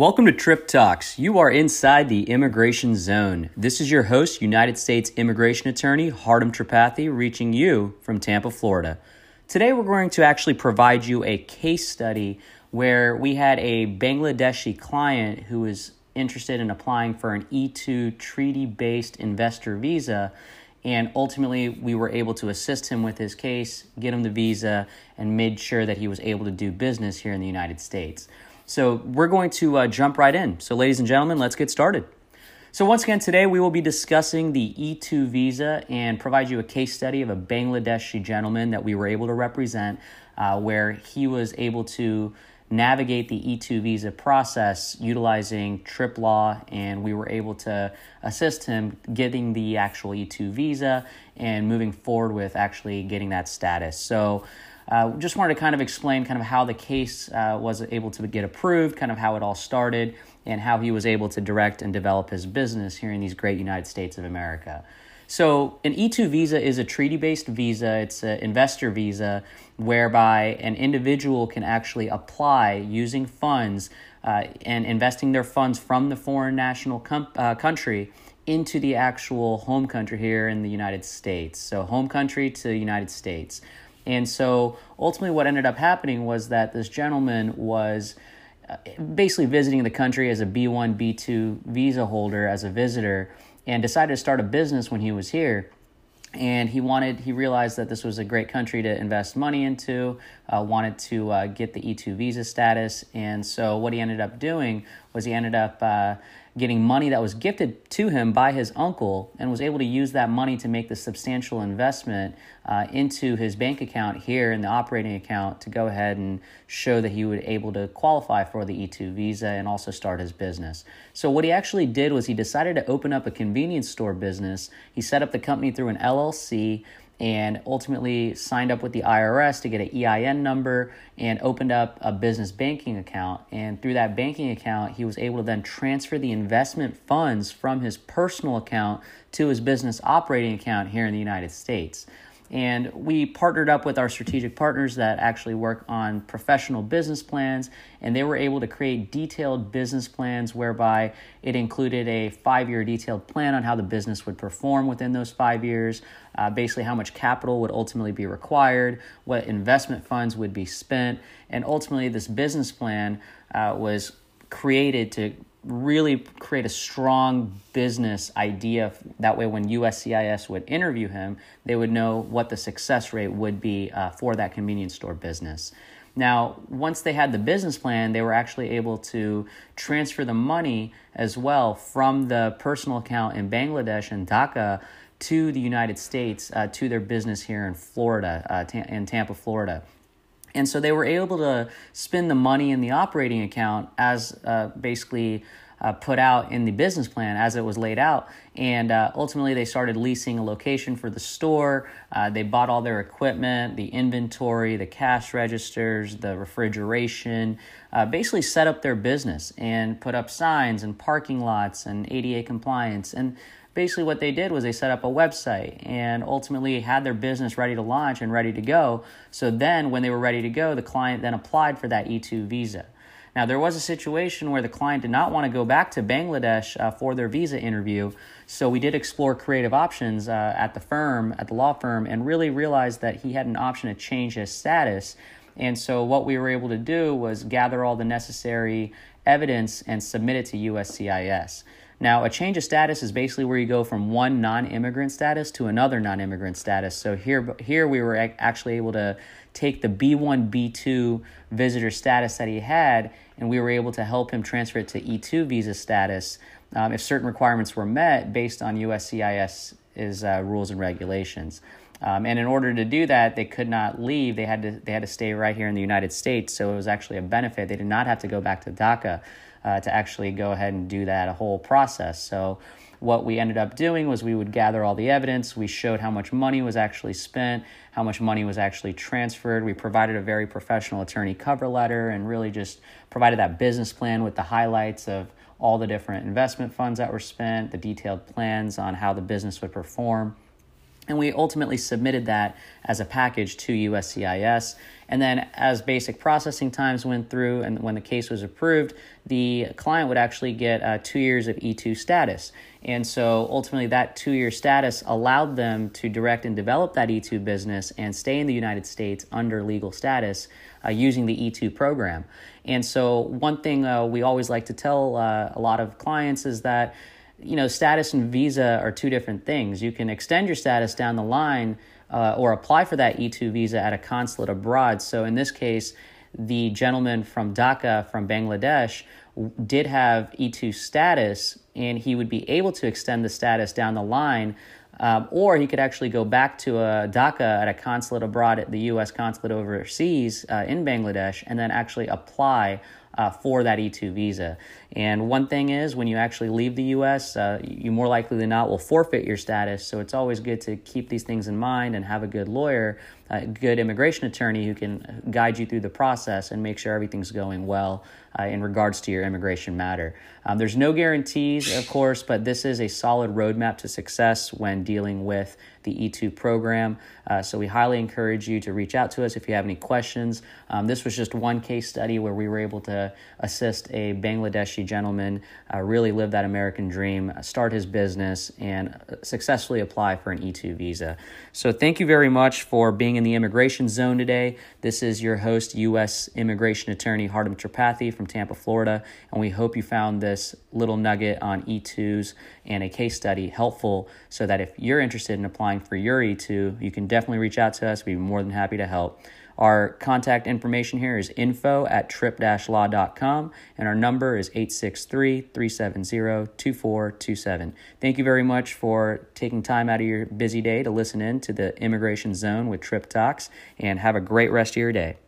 Welcome to Trip Talks. You are inside the immigration zone. This is your host, United States immigration attorney Hardam Tripathi, reaching you from Tampa, Florida. Today, we're going to actually provide you a case study where we had a Bangladeshi client who was interested in applying for an E2 treaty based investor visa. And ultimately, we were able to assist him with his case, get him the visa, and made sure that he was able to do business here in the United States. So we're going to uh, jump right in. So, ladies and gentlemen, let's get started. So, once again, today we will be discussing the E2 visa and provide you a case study of a Bangladeshi gentleman that we were able to represent, uh, where he was able to navigate the E2 visa process utilizing TRIP law, and we were able to assist him getting the actual E2 visa and moving forward with actually getting that status. So, uh, just wanted to kind of explain kind of how the case uh, was able to get approved, kind of how it all started, and how he was able to direct and develop his business here in these great United States of America. So, an E2 visa is a treaty based visa, it's an investor visa whereby an individual can actually apply using funds uh, and investing their funds from the foreign national com- uh, country into the actual home country here in the United States. So, home country to United States. And so ultimately, what ended up happening was that this gentleman was uh, basically visiting the country as a B1, B2 visa holder, as a visitor, and decided to start a business when he was here. And he wanted he realized that this was a great country to invest money into uh, wanted to uh, get the e2 visa status. And so what he ended up doing was he ended up uh, getting money that was gifted to him by his uncle and was able to use that money to make the substantial investment uh, into his bank account here in the operating account to go ahead and show that he would able to qualify for the E2 visa and also start his business. So what he actually did was he decided to open up a convenience store business. He set up the company through an LLC and ultimately signed up with the IRS to get an EIN number and opened up a business banking account. And through that banking account, he was able to then transfer the investment funds from his personal account to his business operating account here in the United States. And we partnered up with our strategic partners that actually work on professional business plans, and they were able to create detailed business plans whereby it included a five year detailed plan on how the business would perform within those five years, uh, basically, how much capital would ultimately be required, what investment funds would be spent, and ultimately, this business plan uh, was created to really create a strong business idea. That way, when USCIS would interview him, they would know what the success rate would be uh, for that convenience store business. Now, once they had the business plan, they were actually able to transfer the money as well from the personal account in Bangladesh and Dhaka to the United States uh, to their business here in Florida, uh, in Tampa, Florida. And so they were able to spend the money in the operating account as uh, basically uh, put out in the business plan as it was laid out. And uh, ultimately, they started leasing a location for the store. Uh, they bought all their equipment, the inventory, the cash registers, the refrigeration, uh, basically set up their business and put up signs and parking lots and ADA compliance. And basically what they did was they set up a website and ultimately had their business ready to launch and ready to go. So then when they were ready to go, the client then applied for that E2 visa. Now, there was a situation where the client did not want to go back to Bangladesh uh, for their visa interview, so we did explore creative options uh, at the firm, at the law firm, and really realized that he had an option to change his status. And so, what we were able to do was gather all the necessary evidence and submit it to USCIS. Now, a change of status is basically where you go from one non-immigrant status to another non-immigrant status. So here, here we were actually able to take the B1, B2 visitor status that he had, and we were able to help him transfer it to E2 visa status um, if certain requirements were met based on USCIS's uh, rules and regulations. Um, and in order to do that, they could not leave. They had to they had to stay right here in the United States. So it was actually a benefit. They did not have to go back to Dhaka uh, to actually go ahead and do that whole process. So what we ended up doing was we would gather all the evidence. We showed how much money was actually spent, how much money was actually transferred. We provided a very professional attorney cover letter and really just provided that business plan with the highlights of all the different investment funds that were spent, the detailed plans on how the business would perform. And we ultimately submitted that as a package to USCIS. And then, as basic processing times went through, and when the case was approved, the client would actually get uh, two years of E2 status. And so, ultimately, that two year status allowed them to direct and develop that E2 business and stay in the United States under legal status uh, using the E2 program. And so, one thing uh, we always like to tell uh, a lot of clients is that you know, status and visa are two different things. You can extend your status down the line uh, or apply for that E2 visa at a consulate abroad. So in this case, the gentleman from Dhaka from Bangladesh did have E2 status and he would be able to extend the status down the line. Um, or he could actually go back to a Dhaka at a consulate abroad at the U.S. consulate overseas uh, in Bangladesh and then actually apply uh, for that E2 visa. And one thing is, when you actually leave the U.S., uh, you more likely than not will forfeit your status. So it's always good to keep these things in mind and have a good lawyer, a good immigration attorney who can guide you through the process and make sure everything's going well uh, in regards to your immigration matter. Um, there's no guarantees, of course, but this is a solid roadmap to success when dealing with the E2 program. Uh, so we highly encourage you to reach out to us if you have any questions. Um, this was just one case study where we were able to Uh, assist a Bangladeshi gentleman uh, really live that American dream, uh, start his business, and uh, successfully apply for an E2 visa. So thank you very much for being in the immigration zone today. This is your host, U.S. immigration attorney Hardam Tripathi from Tampa, Florida, and we hope you found this little nugget on E2s and a case study helpful so that if you're interested in applying for your E2, you can definitely reach out to us. We'd be more than happy to help. Our contact information here is info at trip-law.com, and our number is 863-370-2427. Thank you very much for taking time out of your busy day to listen in to the Immigration Zone with Trip Talks, and have a great rest of your day.